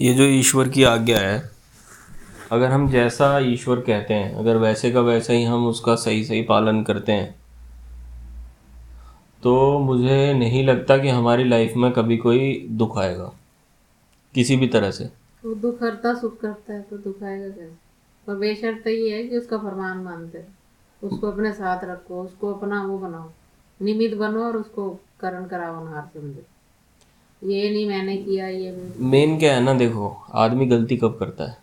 ये जो ईश्वर की आज्ञा है, अगर हम जैसा ईश्वर कहते हैं, अगर वैसे का वैसा ही हम उसका सही सही पालन करते हैं तो मुझे नहीं लगता कि हमारी लाइफ में कभी कोई दुख आएगा, किसी भी तरह से। वो दुख करता सुख करता है तो दुख आएगा कैसे? पर बेशर्त तो ये है कि उसका फरमान मानते उसको अपने साथ रखो, उसको अपना वो बनाओ निमित बनो और उसको करण कराओ नहार समझो ये नहीं मैंने किया ये मेन क्या है ना देखो आदमी गलती कब करता है?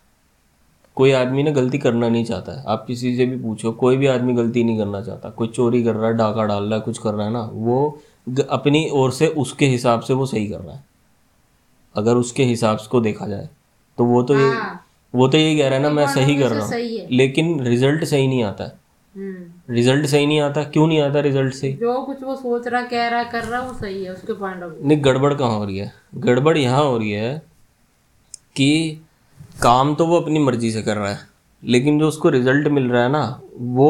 कोई आदमी ना गलती करना नहीं चाहता है। आप किसी से भी पूछो कोई भी आदमी गलती नहीं करना चाहता। कोई चोरी कर रहा है डाका डाल रहा है कुछ कर रहा है ना वो अपनी ओर से उसके हिसाब से वो सही कर रहा है। अगर उसके हिसाब से को देखा जाए तो वो तो ये हाँ। वो तो यही कह रहा है ना मैं सही कर रहा हूँ। लेकिन रिज़ल्ट सही नहीं आता है। रिज़ल्ट सही नहीं आता क्यों नहीं आता रिज़ल्ट सही जो कुछ वो सोच रहा कह रहा कर रहा वो सही है उसके पॉइंट ऑफ़ व्यू नहीं गड़बड़ कहाँ हो रही है? गड़बड़ यहाँ हो रही है कि काम तो वो अपनी मर्ज़ी से कर रहा है लेकिन जो उसको रिज़ल्ट मिल रहा है ना वो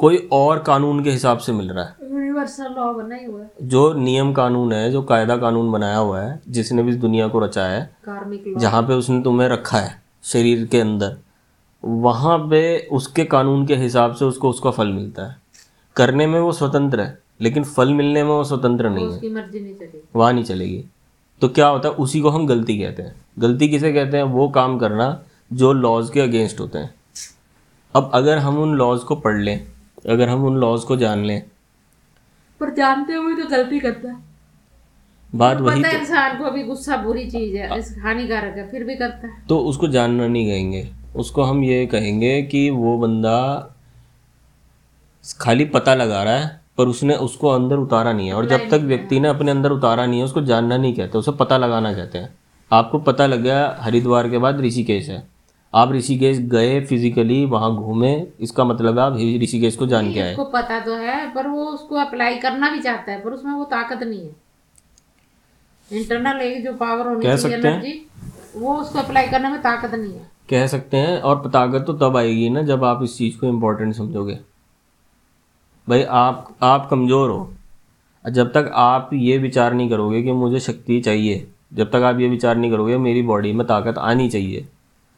कोई और कानून के हिसाब से मिल रहा है। यूनिवर्सल लॉ बना ही हुआ है। जो नियम कानून है जो कायदा कानून बनाया हुआ है जिसने भी इस दुनिया को रचा है जहाँ पे उसने तुम्हें रखा है शरीर के अंदर। वहाँ पे उसके कानून के हिसाब से उसको उसका फल मिलता है। करने में वो स्वतंत्र है लेकिन फल मिलने में वो स्वतंत्र नहीं है। उसकी मर्ज़ी नहीं चलेगी। वहाँ नहीं चलेगी। तो क्या होता है? उसी को हम गलती कहते हैं। गलती किसे कहते हैं? वो काम करना जो लॉज के अगेंस्ट होते हैं। अब अगर हम उन लॉज को पढ़ लें अगर हम उन लॉज को जान लें पर जानते हुए तो गलती करता है। बात वही पता है इंसान को अभी गुस्सा बुरी चीज़ है हानिकारक है फिर भी करता है। तो उसको जानना नहीं कहेंगे। उसको हम ये कहेंगे कि वो बंदा खाली पता लगा रहा है पर उसने उसको अंदर उतारा नहीं है। और जब तक व्यक्ति ने अपने अंदर उतारा नहीं है उसको जानना नहीं कहते उसे पता लगाना कहते हैं। आपको पता लग गया हरिद्वार के बाद ऋषिकेश है। आप ऋषिकेश गए फिजिकली वहाँ घूमे इसका मतलब आप ऋषिकेश को जान के आए। उसको पता तो है पर वो उसको अप्लाई करना भी चाहता है पर उसमें वो ताकत नहीं है। इंटरनल एक जो पावर होनी कह सकते हैं। वो उसको अप्लाई करने में ताकत नहीं है। कह सकते हैं और ताकत तो तब आएगी ना जब आप इस चीज़ को इम्पोर्टेंट समझोगे। भाई आप आप कमज़ोर हो। जब तक आप ये विचार नहीं करोगे कि मुझे शक्ति चाहिए जब तक आप ये विचार नहीं करोगे मेरी बॉडी में ताकत आनी चाहिए।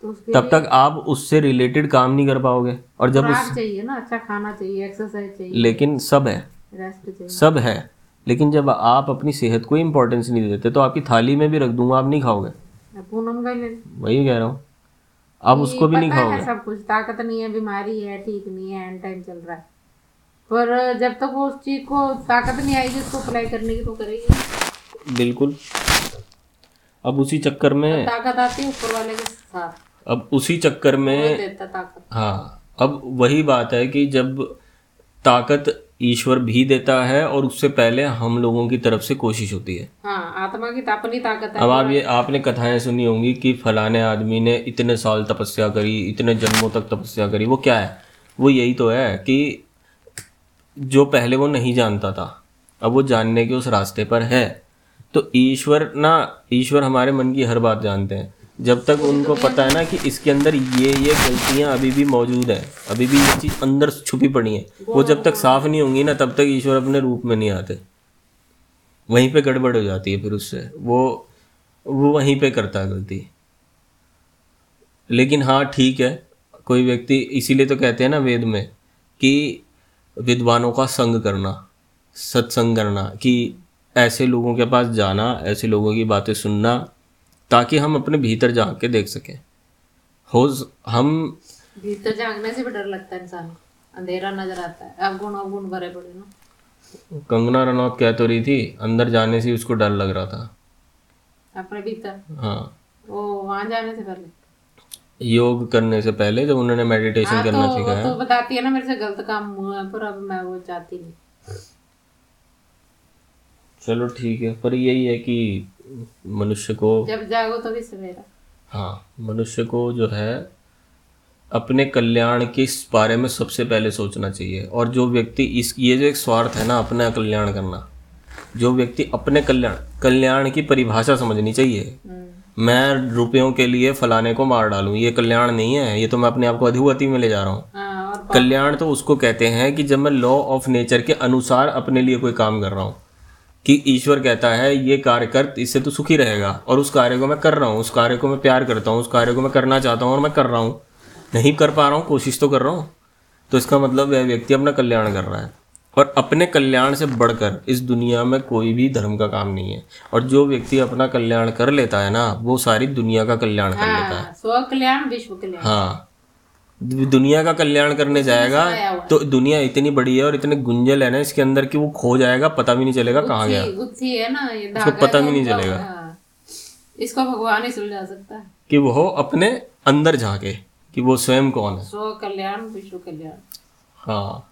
तो तब तक आप उससे रिलेटेड काम नहीं कर पाओगे। और जब उस चाहिए ना अच्छा खाना चाहिए एक्सरसाइज चाहिए। लेकिन सब है। रेस्ट सब है। लेकिन जब आप अपनी सेहत को इम्पोर्टेंस नहीं देते तो आपकी थाली में भी रख दूँगा आप नहीं खाओगे। वही कह रहा हूँ। आप उसको भी नहीं खाओगे? सब कुछ ताकत नहीं है बीमारी है ठीक नहीं है एंड टाइम चल रहा है। पर जब तक वो उस चीज़ को ताकत नहीं आएगी उसको अप्लाई करने की तो करेगी बिल्कुल। अब उसी चक्कर में ताकत आती है ऊपर वाले के साथ। अब उसी चक्कर में देता ताकत। हाँ अब वही बात है कि जब ताकत ईश्वर भी देता है और उससे पहले हम लोगों की तरफ़ से कोशिश होती है। हाँ आत्मा की अपनी ताकत है। अब आप ये आपने कथाएँ सुनी होंगी कि फलाने आदमी ने इतने साल तपस्या करी इतने जन्मों तक तपस्या करी वो क्या है? वो यही तो है कि जो पहले वो नहीं जानता था अब वो जानने के उस रास्ते पर है। तो ईश्वर ना ईश्वर हमारे मन की हर बात जानते हैं। जब तक उनको पता है ना कि इसके अंदर ये ये गलतियाँ अभी भी मौजूद है। अभी भी ये चीज़ अंदर छुपी पड़ी है। वो जब तक साफ़ नहीं होंगी ना तब तक ईश्वर अपने रूप में नहीं आते। वहीं पे गड़बड़ हो जाती है फिर उससे। वो वो वहीं पे करता है गलती। लेकिन हाँ ठीक है। कोई व्यक्ति इसीलिए तो कहते हैं ना वेद में कि विद्वानों का संग करना सत्संग करना कि ऐसे लोगों के पास जाना ऐसे लोगों की बातें सुनना ताकि हम अपने भीतर झाँक के देख सकें। हो हम भीतर झांकने से भी डर लगता है इंसान को। अंधेरा नज़र आता है। अवगुण अवगुण भरे पड़े ना। कंगना रनौत कह तो रही थी अंदर जाने से उसको डर लग रहा था। अपने भीतर? हाँ। वो वहाँ जाने से पहले? योग करने से पहले जब उन्होंने मेडिटेशन हाँ, करना तो, सीखा है। तो बताती है ना मेरे से गलत काम हुआ है पर अब मैं वो चाहती नहीं। चलो ठीक है पर यही है कि मनुष्य को जब जागो तभी सवेरा। हाँ मनुष्य को जो है अपने कल्याण के इस बारे में सबसे पहले सोचना चाहिए। और जो व्यक्ति इस ये जो एक स्वार्थ है ना अपना कल्याण करना जो व्यक्ति अपने कल्याण कल्याण की परिभाषा समझनी चाहिए। हम्म, मैं रुपयों के लिए फलाने को मार डालूं ये कल्याण नहीं है ये तो मैं अपने आप को अधोगति में ले जा रहा हूँ। हाँ कल्याण तो उसको कहते हैं कि जब मैं लॉ ऑफ़ नेचर के अनुसार अपने लिए कोई काम कर रहा हूँ कि ईश्वर कहता है ये कार्य कर इससे तो सुखी रहेगा। और उस कार्य को मैं कर रहा हूँ उस कार्य को मैं प्यार करता हूँ उस कार्य को मैं करना चाहता हूँ और मैं कर रहा हूँ। नहीं कर पा रहा हूँ कोशिश तो कर रहा हूँ। तो इसका मतलब वह व्यक्ति अपना कल्याण कर रहा है। और अपने कल्याण से बढ़कर इस दुनिया में कोई भी धर्म का काम नहीं है। और जो व्यक्ति अपना कल्याण कर लेता है ना वो सारी दुनिया का कल्याण कर लेता है। हाँ, स्व कल्याण विश्व कल्याण हाँ। दुनिया का कल्याण करने जाएगा तो दुनिया इतनी बड़ी है और इतने गुंजल है ना इसके अंदर कि वो खो जाएगा पता भी नहीं चलेगा कहाँ गया। है ना ये उसको पता भी नहीं चलेगा। हाँ, इसको भगवान ही सुलझा सकता है। कि वो अपने अंदर झाके कि वो स्वयं कौन है। स्व कल्याण विश्व कल्याण हाँ।